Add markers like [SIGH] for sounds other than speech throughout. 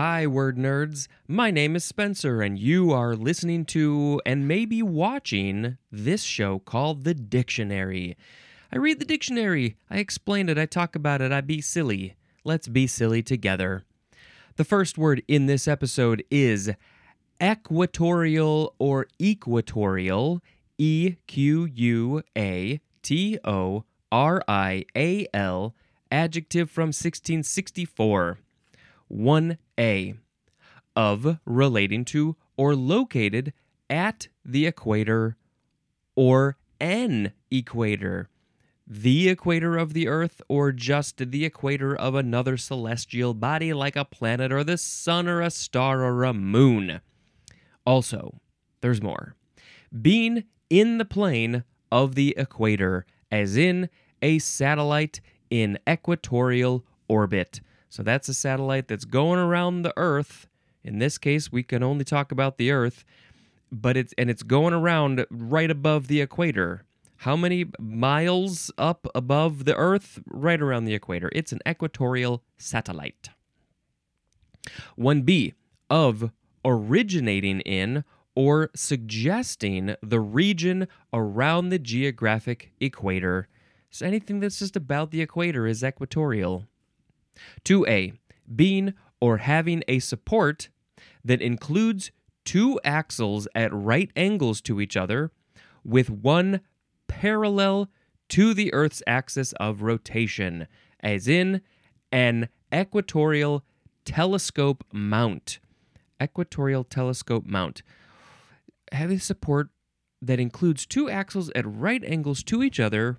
Hi, word nerds. My name is Spencer, and you are listening to and maybe watching this show called The Dictionary. I read the dictionary, I explain it, I talk about it, I be silly. Let's be silly together. The first word in this episode is equatorial or equatorial, E Q U A T O R I A L, adjective from 1664. 1a. Of relating to or located at the equator or an equator. The equator of the earth or just the equator of another celestial body like a planet or the sun or a star or a moon. Also, there's more. Being in the plane of the equator, as in a satellite in equatorial orbit. So that's a satellite that's going around the Earth. In this case, we can only talk about the Earth, but it's and it's going around right above the equator. How many miles up above the Earth? Right around the equator. It's an equatorial satellite. 1b of originating in or suggesting the region around the geographic equator. So anything that's just about the equator is equatorial. 2a. Being or having a support that includes two axles at right angles to each other with one parallel to the Earth's axis of rotation, as in an equatorial telescope mount. Equatorial telescope mount. Have a support that includes two axles at right angles to each other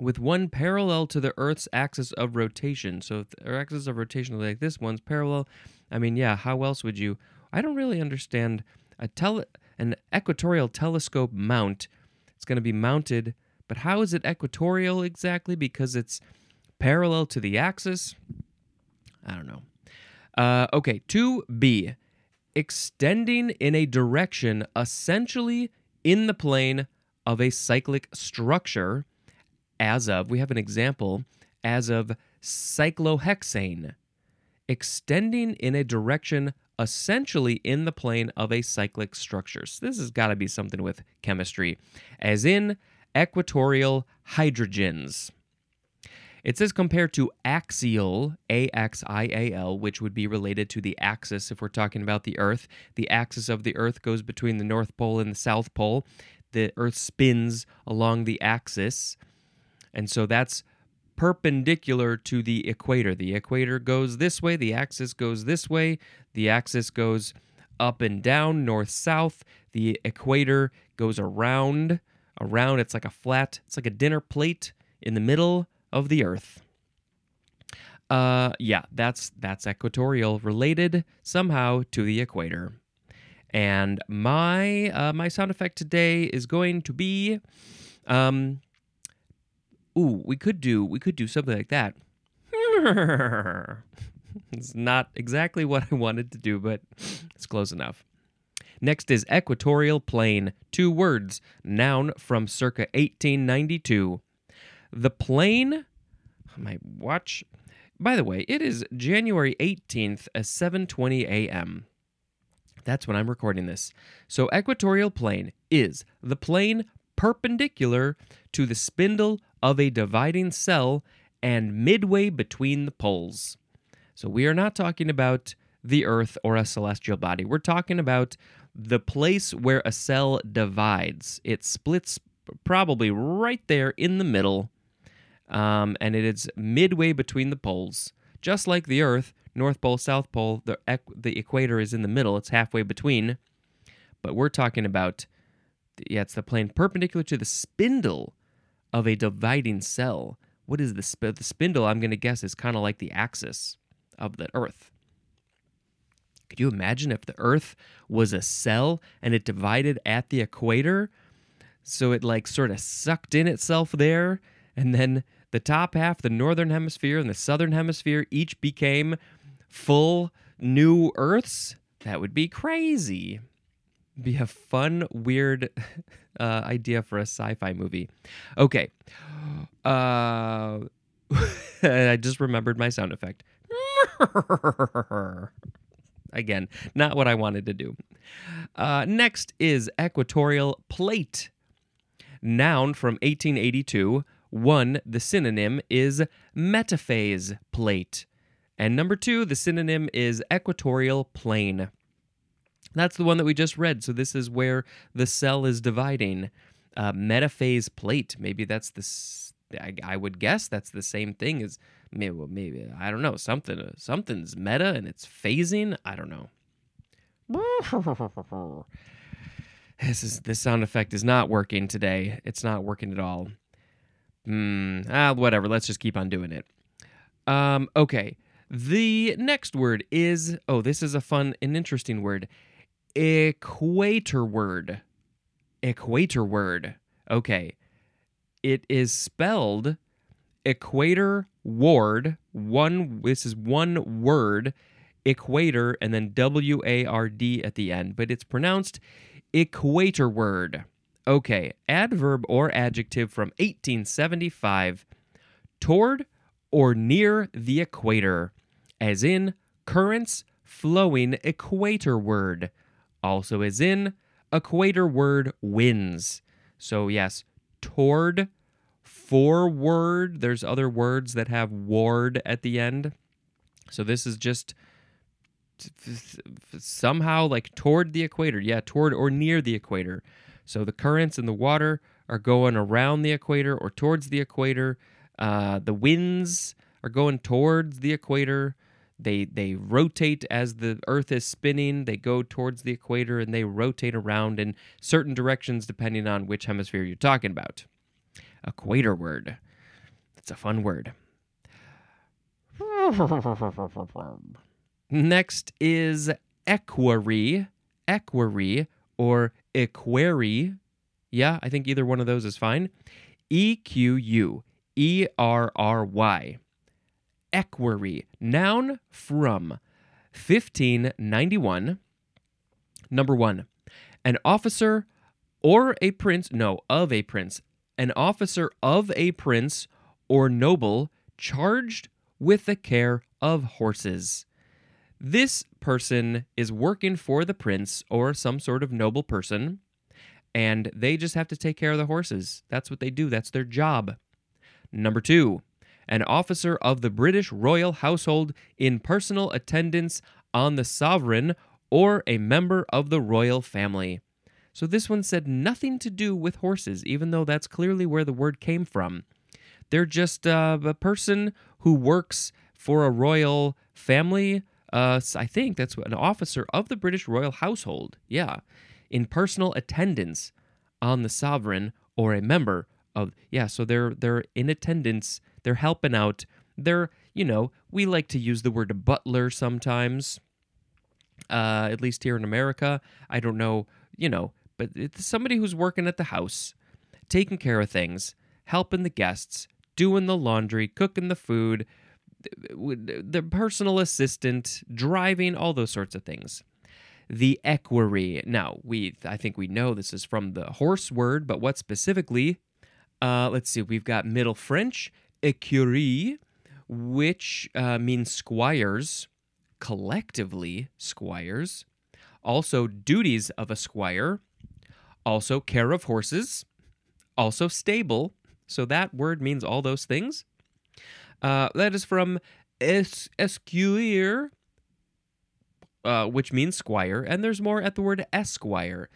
with one parallel to the Earth's axis of rotation. So if the axis of rotation like this one's parallel, I mean, yeah, how else would you? I don't really understand a tele an equatorial telescope mount. It's going to be mounted, but how is it equatorial exactly? Because it's parallel to the axis. I don't know. Uh, okay, 2b. Extending in a direction essentially in the plane of a cyclic structure as of, we have an example, as of cyclohexane, extending in a direction essentially in the plane of a cyclic structure. So this has got to be something with chemistry, as in equatorial hydrogens. It says compared to axial, A X I A L, which would be related to the axis if we're talking about the Earth. The axis of the Earth goes between the North Pole and the South Pole. The Earth spins along the axis. And so that's perpendicular to the equator. The equator goes this way, the axis goes this way, the axis goes up and down, north south. The equator goes around, around. It's like a flat, it's like a dinner plate in the middle of the earth. Uh, yeah, that's that's equatorial, related somehow to the equator. And my uh, my sound effect today is going to be um, ooh, we could do we could do something like that. [LAUGHS] it's not exactly what I wanted to do, but it's close enough. Next is equatorial plane. Two words, noun from circa 1892. The plane, my watch. By the way, it is January 18th at 7:20 a.m. That's when I'm recording this. So equatorial plane is the plane perpendicular to the spindle of a dividing cell and midway between the poles. So we are not talking about the earth or a celestial body. We're talking about the place where a cell divides. It splits probably right there in the middle, um, and it is midway between the poles. Just like the Earth, North Pole, South Pole, the, the equator is in the middle, it's halfway between. But we're talking about, yeah, it's the plane perpendicular to the spindle of a dividing cell. What is the, sp- the spindle? I'm going to guess is kind of like the axis of the Earth. Could you imagine if the Earth was a cell and it divided at the equator? So it like sort of sucked in itself there, and then the top half, the northern hemisphere and the southern hemisphere, each became full new Earths? That would be crazy. Be a fun, weird [LAUGHS] uh, idea for a sci-fi movie. Okay, uh, [LAUGHS] I just remembered my sound effect. [LAUGHS] Again, not what I wanted to do. Uh, next is equatorial plate. Noun from 1882. One, the synonym is metaphase plate. And number two, the synonym is equatorial plane. That's the one that we just read. So this is where the cell is dividing. Uh, metaphase plate. Maybe that's the. s- I, I would guess that's the same thing as maybe, well, maybe I don't know something. uh, Something's meta and it's phasing. I don't know. [LAUGHS] This is this sound effect is not working today. It's not working at all. Hmm. Ah, whatever. Let's just keep on doing it. Um. Okay. The next word is oh, this is a fun and interesting word. Equatorward. Equator word. Okay. It is spelled equator ward. One. This is one word. Equator and then W A R D at the end, but it's pronounced equatorward. Okay, adverb or adjective from 1875. Toward or near the equator, as in currents flowing equatorward. Also, is in equatorward winds. So, yes, toward, forward. There's other words that have ward at the end. So, this is just somehow like toward the equator. Yeah, toward or near the equator. So the currents in the water are going around the equator or towards the equator. Uh, the winds are going towards the equator. They they rotate as the Earth is spinning. They go towards the equator and they rotate around in certain directions depending on which hemisphere you're talking about. Equatorward. It's a fun word. [LAUGHS] Next is equerry, equerry, or equerry. Yeah, I think either one of those is fine. E Q U E R R Y. Equerry, noun from 1591. Number one, an officer or a prince, no, of a prince, an officer of a prince or noble charged with the care of horses. This person is working for the prince or some sort of noble person, and they just have to take care of the horses. That's what they do, that's their job. Number two, an officer of the British royal household in personal attendance on the sovereign or a member of the royal family. So this one said nothing to do with horses, even though that's clearly where the word came from. They're just uh, a person who works for a royal family. Uh, I think that's an officer of the British royal household. Yeah, in personal attendance on the sovereign or a member of. Yeah, so they're they're in attendance. They're helping out. They're you know we like to use the word butler sometimes. Uh, at least here in America, I don't know. You know, but it's somebody who's working at the house, taking care of things, helping the guests, doing the laundry, cooking the food, the personal assistant, driving, all those sorts of things. The equerry. Now, we I think we know this is from the horse word, but what specifically? Uh, let's see. We've got Middle French écurie, which uh, means squires, collectively squires. Also, duties of a squire. Also, care of horses. Also, stable. So that word means all those things. Uh, that is from es- uh, which means squire, and there's more at the word esquire.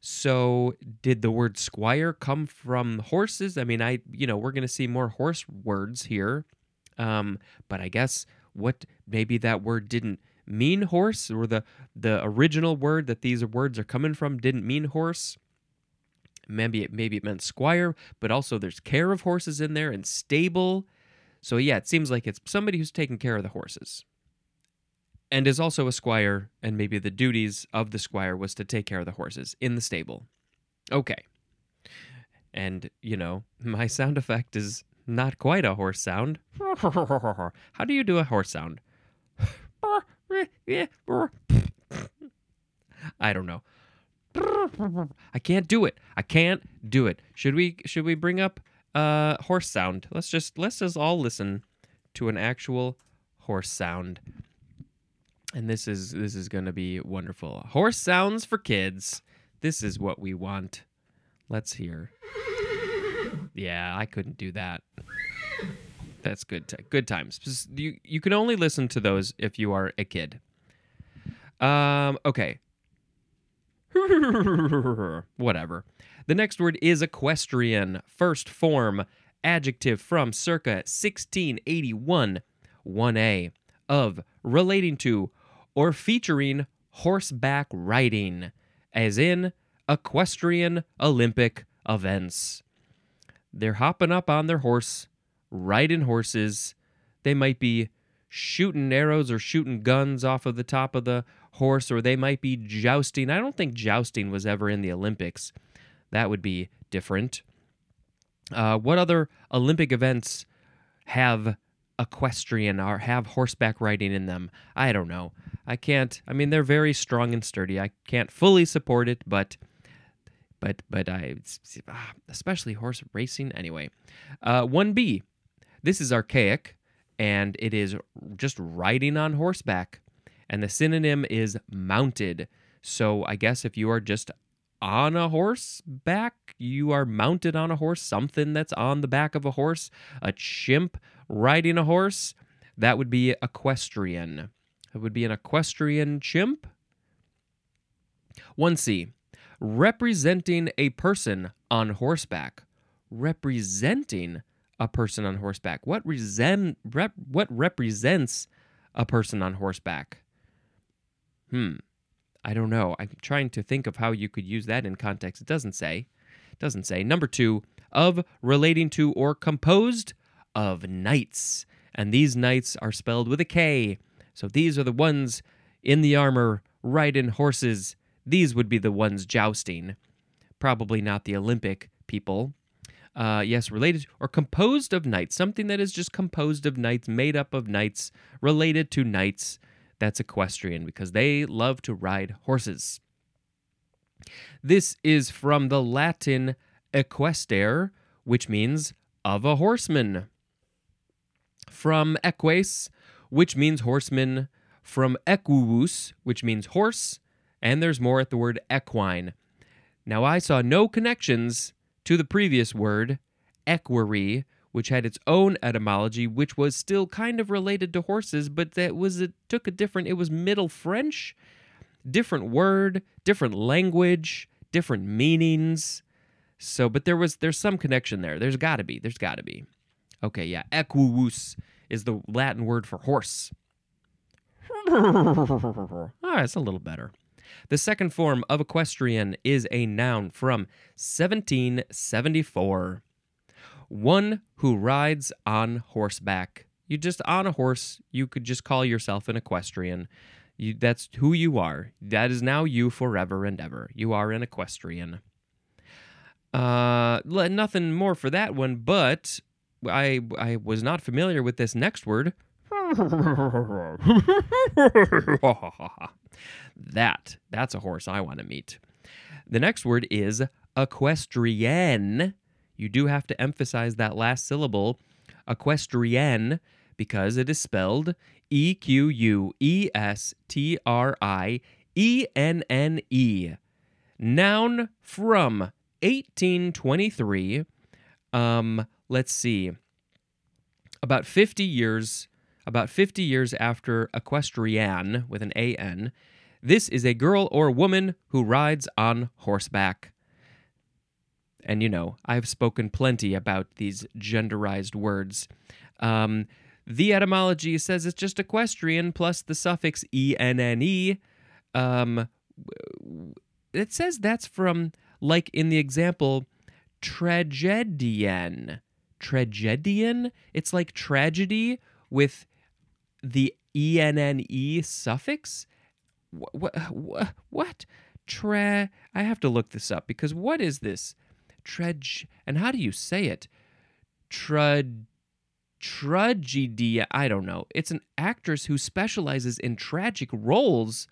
So, did the word squire come from horses? I mean, I you know we're gonna see more horse words here, um, but I guess what maybe that word didn't mean horse, or the the original word that these words are coming from didn't mean horse. Maybe it maybe it meant squire, but also there's care of horses in there and stable. So yeah, it seems like it's somebody who's taking care of the horses. And is also a squire, and maybe the duties of the squire was to take care of the horses in the stable. Okay. And, you know, [LAUGHS] my sound effect is not quite a horse sound. [LAUGHS] How do you do a horse sound? [LAUGHS] I don't know. I can't do it. I can't do it. Should we should we bring up uh horse sound? Let's just let's just all listen to an actual horse sound. And this is this is going to be wonderful. Horse sounds for kids. This is what we want. Let's hear. Yeah, I couldn't do that. That's good. T- good times. You you can only listen to those if you are a kid. Um. Okay. [LAUGHS] Whatever. The next word is equestrian. First form, adjective from circa 1681. 1a of relating to or featuring horseback riding, as in equestrian Olympic events. They're hopping up on their horse, riding horses. They might be shooting arrows or shooting guns off of the top of the horse, or they might be jousting. I don't think jousting was ever in the Olympics. That would be different. Uh, what other Olympic events have equestrian or have horseback riding in them? I don't know. I can't. I mean, they're very strong and sturdy. I can't fully support it, but but but I ah, especially horse racing anyway. Uh, 1B. This is archaic and it is just riding on horseback and the synonym is mounted. So I guess if you are just on a horseback, you are mounted on a horse, something that's on the back of a horse, a chimp riding a horse, that would be equestrian. It would be an equestrian chimp. 1C, representing a person on horseback. Representing a person on horseback. What resent rep, what represents a person on horseback? Hmm. I don't know. I'm trying to think of how you could use that in context. It doesn't say. It doesn't say. Number 2, of relating to or composed of knights. And these knights are spelled with a K. So these are the ones in the armor riding horses. These would be the ones jousting. Probably not the Olympic people. Uh, yes, related or composed of knights. Something that is just composed of knights, made up of knights, related to knights. That's equestrian because they love to ride horses. This is from the Latin equester, which means of a horseman. From eques, which means horseman. From equus, which means horse. And there's more at the word equine. Now, I saw no connections to the previous word, equerry, which had its own etymology, which was still kind of related to horses, but that was it took a different. It was Middle French, different word, different language, different meanings. So, but there was there's some connection there. There's got to be. There's got to be. Okay, yeah. Equus is the Latin word for horse. All right, [LAUGHS] ah, it's a little better. The second form of equestrian is a noun from 1774. One who rides on horseback. You just on a horse, you could just call yourself an equestrian. You, that's who you are. That is now you forever and ever. You are an equestrian. Uh, nothing more for that one, but I I was not familiar with this next word. [LAUGHS] that that's a horse I want to meet. The next word is equestrian. You do have to emphasize that last syllable, equestrienne, because it is spelled E Q U E S T R I E N N E. Noun from 1823. Um, let's see. About 50 years, about 50 years after equestrian with an A N, this is a girl or woman who rides on horseback. And you know, I've spoken plenty about these genderized words. Um, the etymology says it's just equestrian plus the suffix enne. Um, it says that's from, like in the example, tragedienne. Tragedienne? It's like tragedy with the enne suffix. What? What? What? Tra. I have to look this up because what is this? Treg. And how do you say it? Trud. Tragedy. I don't know. It's an actress who specializes in tragic roles.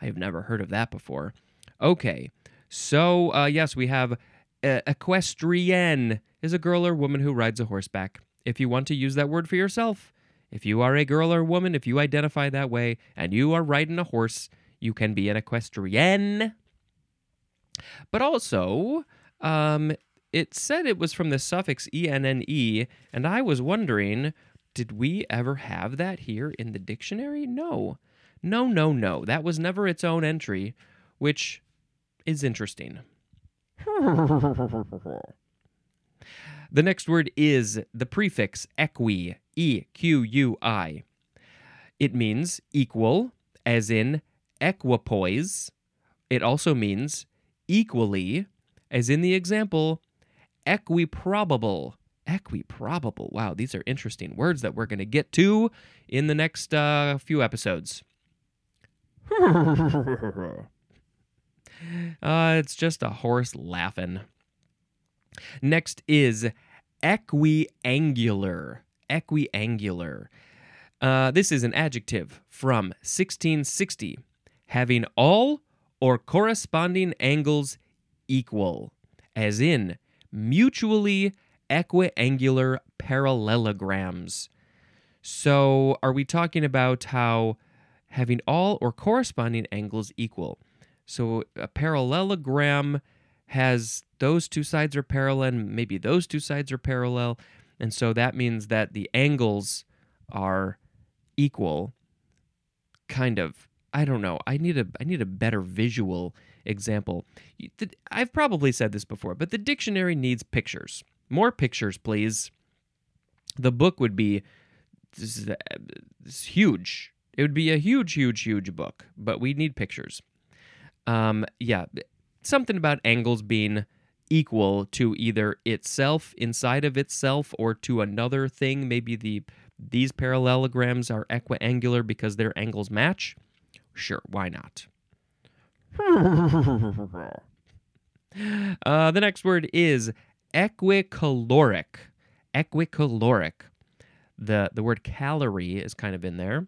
I have never heard of that before. Okay. So, uh, yes, we have uh, equestrienne is a girl or woman who rides a horseback. If you want to use that word for yourself, If you are a girl or woman, if you identify that way and you are riding a horse, you can be an equestrienne. But also, um, it said it was from the suffix enne, and I was wondering, did we ever have that here in the dictionary? No. No, no, no. That was never its own entry, which is interesting. [LAUGHS] the next word is the prefix equi, E Q U I. It means equal, as in equipoise. It also means equally, as in the example, equiprobable. Equiprobable. Wow, these are interesting words that we're going to get to in the next uh, few episodes. [LAUGHS] uh, it's just a horse laughing. Next is equiangular. Equiangular. Uh, this is an adjective from 1660, having all or corresponding angles equal, as in mutually equiangular parallelograms. So, are we talking about how having all or corresponding angles equal? So, a parallelogram has those two sides are parallel, and maybe those two sides are parallel, and so that means that the angles are equal. Kind of. I don't know. I need a I need a better visual example. I've probably said this before, but the dictionary needs pictures. More pictures, please. The book would be this is, huge. It would be a huge, huge, huge book, but we need pictures. Um, yeah, something about angles being equal to either itself inside of itself or to another thing. Maybe the these parallelograms are equiangular because their angles match. Sure, why not? Uh, the next word is equicaloric. Equicaloric. The the word calorie is kind of in there.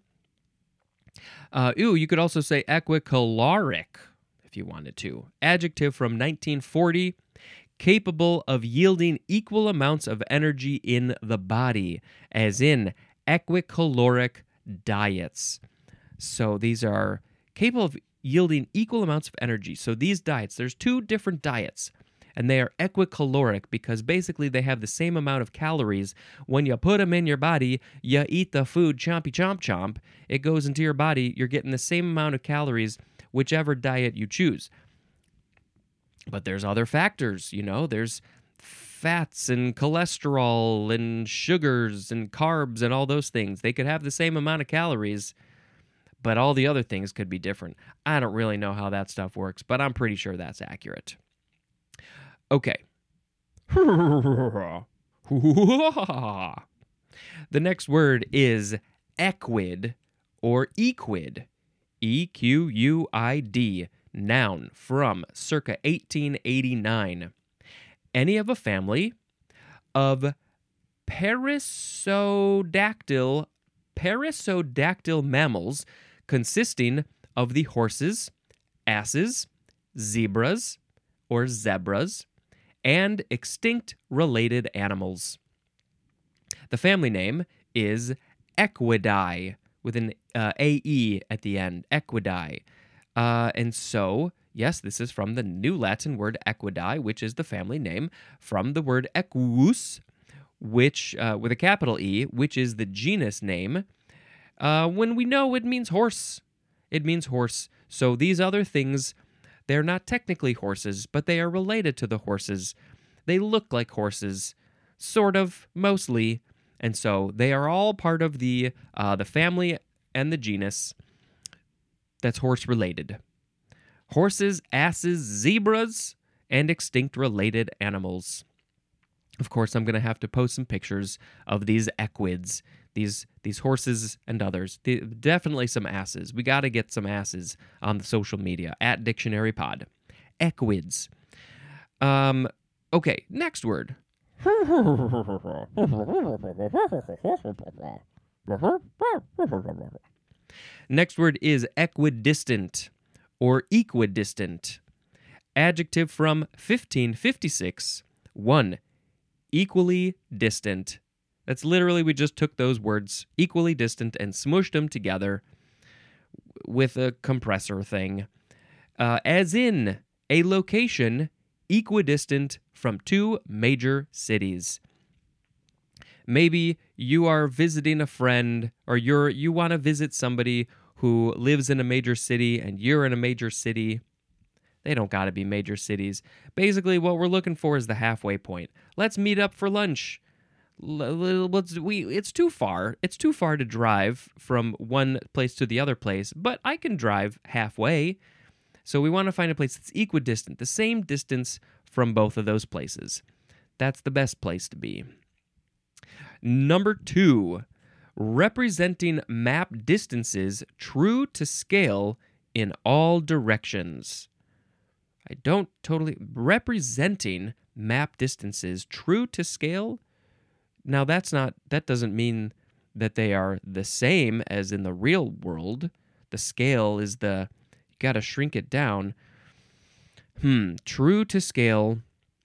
Uh, ooh, you could also say equicaloric if you wanted to. Adjective from 1940 capable of yielding equal amounts of energy in the body, as in equicaloric diets. So these are capable of yielding equal amounts of energy. So these diets, there's two different diets. And they are equicaloric because basically they have the same amount of calories. When you put them in your body, you eat the food chompy chomp chomp. It goes into your body. You're getting the same amount of calories, whichever diet you choose. But there's other factors, you know, there's fats and cholesterol and sugars and carbs and all those things. They could have the same amount of calories but all the other things could be different. I don't really know how that stuff works, but I'm pretty sure that's accurate. Okay. [LAUGHS] the next word is equid or equid. E Q U I D, noun from circa 1889. Any of a family of perissodactyl perissodactyl mammals consisting of the horses, asses, zebras or zebras, and extinct related animals. The family name is Equidae with an uh, AE at the end, Equidae. Uh, and so, yes, this is from the New Latin word equidae, which is the family name, from the word equus, which, uh, with a capital E, which is the genus name uh, when we know it means horse. It means horse. So these other things, they're not technically horses, but they are related to the horses. They look like horses, sort of, mostly, and so they are all part of the uh, the family and the genus that's horse related. Horses, asses, zebras, and extinct related animals. Of course, I'm going to have to post some pictures of these equids these these horses and others. The, definitely some asses. We got to get some asses on the social media at Dictionary Pod. Equids. Um. Okay. Next word. Next word is equidistant or equidistant. Adjective from 1556. 1. Equally distant That's literally, we just took those words equally distant and smushed them together with a compressor thing. Uh, as in a location equidistant from two major cities. Maybe you are visiting a friend or you're you want to visit somebody who lives in a major city and you're in a major city. They don't got to be major cities. Basically what we're looking for is the halfway point. Let's meet up for lunch let's we it's too far it's too far to drive from one place to the other place but i can drive halfway. So we want to find a place that's equidistant the same distance from both of those places. That's the best place to be. Number two representing map distances true to scale in all directions. I don't totally representing map distances true to scale now that's not that doesn't mean that they are the same as in the real world. The scale is the you got to shrink it down. Hmm, true to scale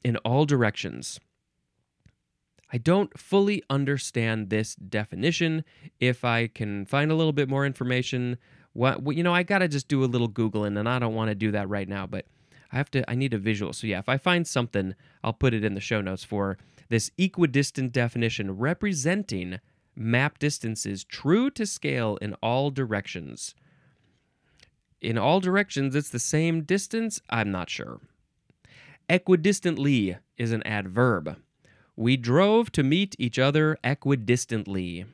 in all directions. I don't fully understand this definition. If I can find a little bit more information, what you know, I got to just do a little googling and I don't want to do that right now, but I have to I need a visual. So yeah, if I find something, I'll put it in the show notes for this equidistant definition representing map distances true to scale in all directions. In all directions, it's the same distance? I'm not sure. Equidistantly is an adverb. We drove to meet each other equidistantly.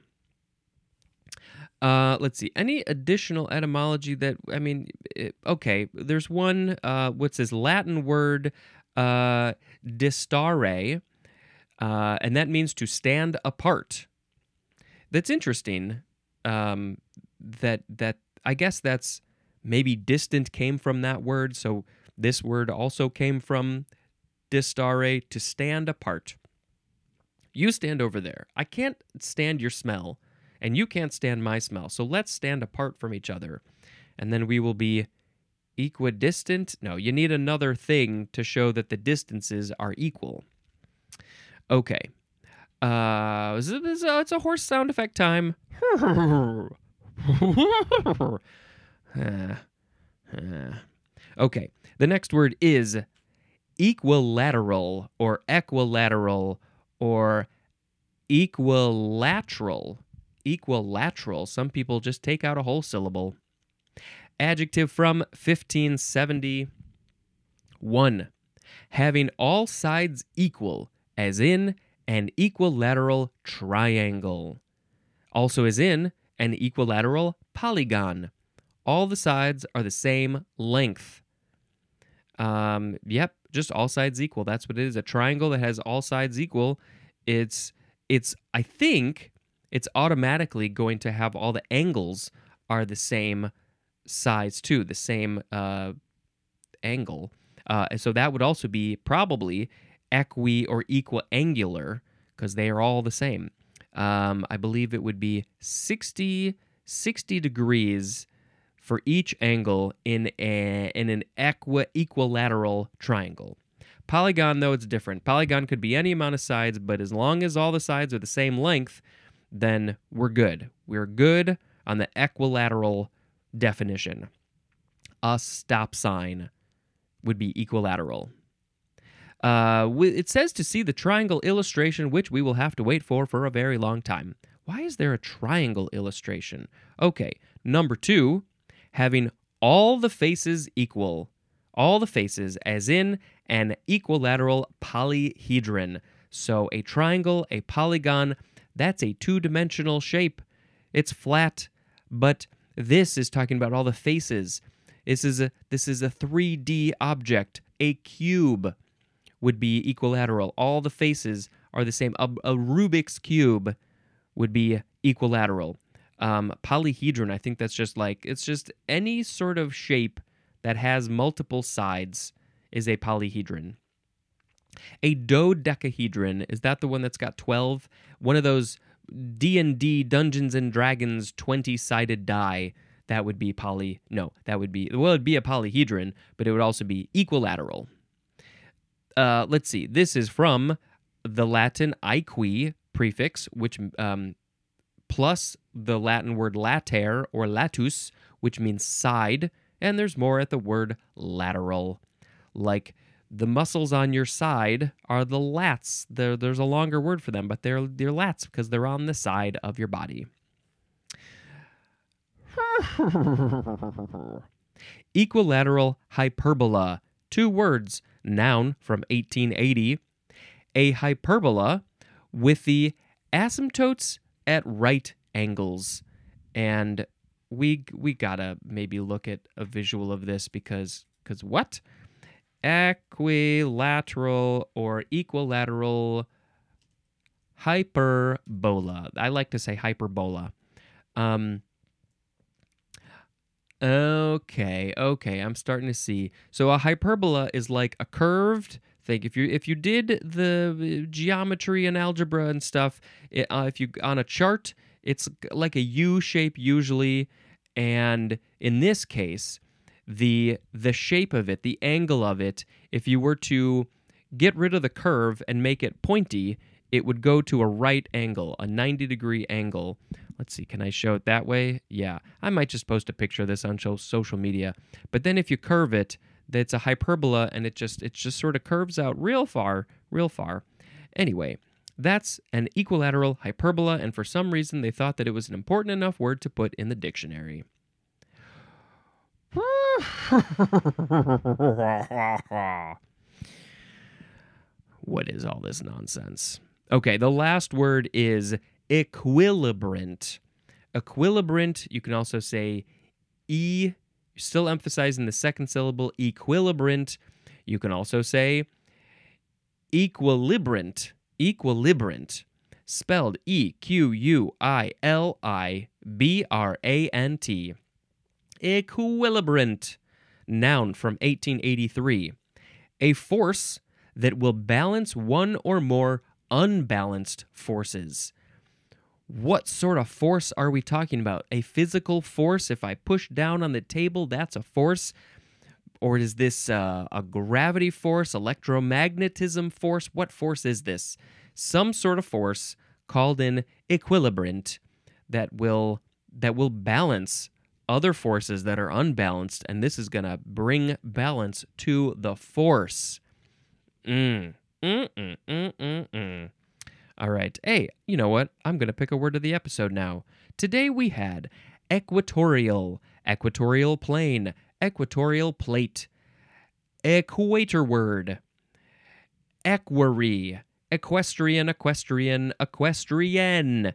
Uh, let's see. Any additional etymology that I mean? It, okay, there's one. Uh, what's this Latin word? Uh, distare, uh, and that means to stand apart. That's interesting. Um, that that I guess that's maybe distant came from that word. So this word also came from distare to stand apart. You stand over there. I can't stand your smell, and you can't stand my smell. So let's stand apart from each other, and then we will be equidistant. No, you need another thing to show that the distances are equal. Okay. Uh, it's, a, it's a horse sound effect time. [LAUGHS] okay. The next word is equilateral or equilateral or equilateral. Equilateral. Some people just take out a whole syllable. Adjective from 1571. Having all sides equal as in an equilateral triangle. Also, as in an equilateral polygon. All the sides are the same length. Um, yep, just all sides equal. That's what it is. A triangle that has all sides equal. It's it's I think it's automatically going to have all the angles are the same size too, the same uh, angle. Uh, so that would also be probably equi or equiangular because they are all the same. Um, I believe it would be 60, 60 degrees for each angle in, a, in an equi, equilateral triangle. Polygon, though, it's different. Polygon could be any amount of sides, but as long as all the sides are the same length, then we're good. We're good on the equilateral definition. A stop sign would be equilateral. Uh, it says to see the triangle illustration, which we will have to wait for for a very long time. Why is there a triangle illustration? Okay, number two, having all the faces equal. All the faces, as in an equilateral polyhedron. So a triangle, a polygon, that's a two dimensional shape. It's flat, but this is talking about all the faces. This is a this is a 3D object, a cube would be equilateral. All the faces are the same. A, a Rubik's cube would be equilateral. Um, polyhedron, I think that's just like it's just any sort of shape that has multiple sides is a polyhedron. A dodecahedron is that the one that's got 12? One of those D&D Dungeons and Dragons 20-sided die that would be poly no, that would be well it'd be a polyhedron, but it would also be equilateral uh, let's see. This is from the Latin aequi, prefix, which um, plus the Latin word later or latus, which means side, and there's more at the word lateral. Like the muscles on your side are the lats. There, there's a longer word for them, but they're, they're lats because they're on the side of your body. [LAUGHS] Equilateral hyperbola. Two words, noun from 1880. A hyperbola with the asymptotes at right angles. And we we gotta maybe look at a visual of this because because what? Equilateral or equilateral hyperbola. I like to say hyperbola. Um, okay, okay, I'm starting to see. So a hyperbola is like a curved thing. If you if you did the geometry and algebra and stuff, it, uh, if you on a chart, it's like a U shape usually, and in this case, the the shape of it, the angle of it, if you were to get rid of the curve and make it pointy, it would go to a right angle, a 90 degree angle. Let's see, can I show it that way? Yeah, I might just post a picture of this on social media. But then if you curve it, it's a hyperbola and it just it just sort of curves out real far, real far. Anyway, that's an equilateral hyperbola, and for some reason they thought that it was an important enough word to put in the dictionary. [LAUGHS] what is all this nonsense? Okay, the last word is equilibrant. Equilibrant, you can also say e, still emphasizing the second syllable, equilibrant. You can also say equilibrant, equilibrant, spelled E Q U I L I B R A N T. Equilibrant, noun from 1883. A force that will balance one or more unbalanced forces. What sort of force are we talking about? A physical force? If I push down on the table, that's a force? Or is this uh, a gravity force, electromagnetism force? What force is this? Some sort of force called an equilibrant that will that will balance other forces that are unbalanced, and this is going to bring balance to the force. Mm. Mm, mm, mm, mm, mm. All right. Hey, you know what? I'm going to pick a word of the episode now. Today we had equatorial, equatorial plane, equatorial plate, equatorward, equerry, equestrian, equestrian, equestrienne,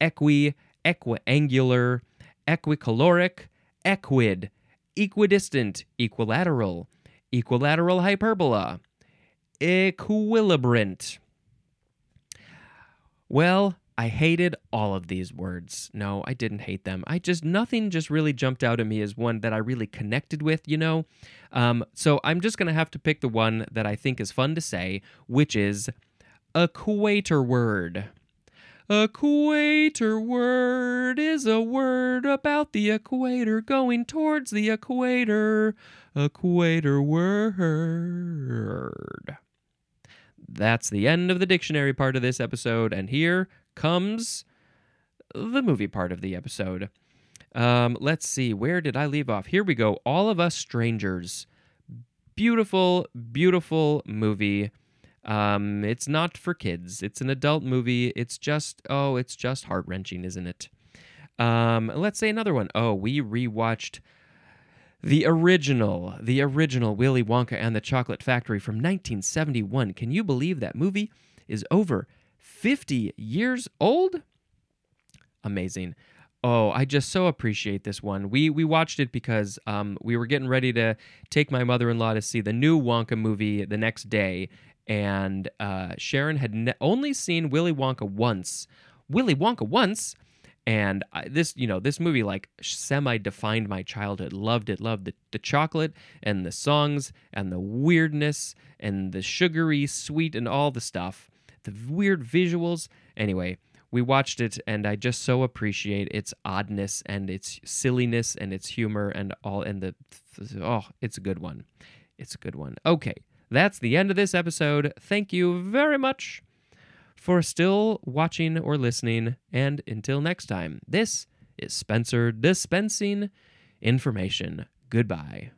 equi, equiangular, equicaloric, equid, equidistant, equilateral, equilateral hyperbola, equilibrant. Well, I hated all of these words. No, I didn't hate them. I just, nothing just really jumped out at me as one that I really connected with, you know? Um, so I'm just going to have to pick the one that I think is fun to say, which is equatorward. Equator word is a word about the equator going towards the equator. Equatorward. That's the end of the dictionary part of this episode, and here comes the movie part of the episode. Um, let's see, where did I leave off? Here we go. All of Us Strangers. Beautiful, beautiful movie. Um, it's not for kids. It's an adult movie. It's just oh, it's just heart wrenching, isn't it? Um, let's say another one. Oh, we rewatched the original, the original Willy Wonka and the Chocolate Factory from 1971. Can you believe that movie is over 50 years old? Amazing. Oh, I just so appreciate this one. We we watched it because um, we were getting ready to take my mother-in-law to see the new Wonka movie the next day, and uh, Sharon had ne- only seen Willy Wonka once. Willy Wonka once, and I, this you know this movie like semi defined my childhood. Loved it. Loved the, the chocolate and the songs and the weirdness and the sugary sweet and all the stuff. The weird visuals. Anyway, we watched it and I just so appreciate its oddness and its silliness and its humor and all and the oh, it's a good one. It's a good one. Okay. That's the end of this episode. Thank you very much for still watching or listening. And until next time, this is Spencer dispensing information. Goodbye.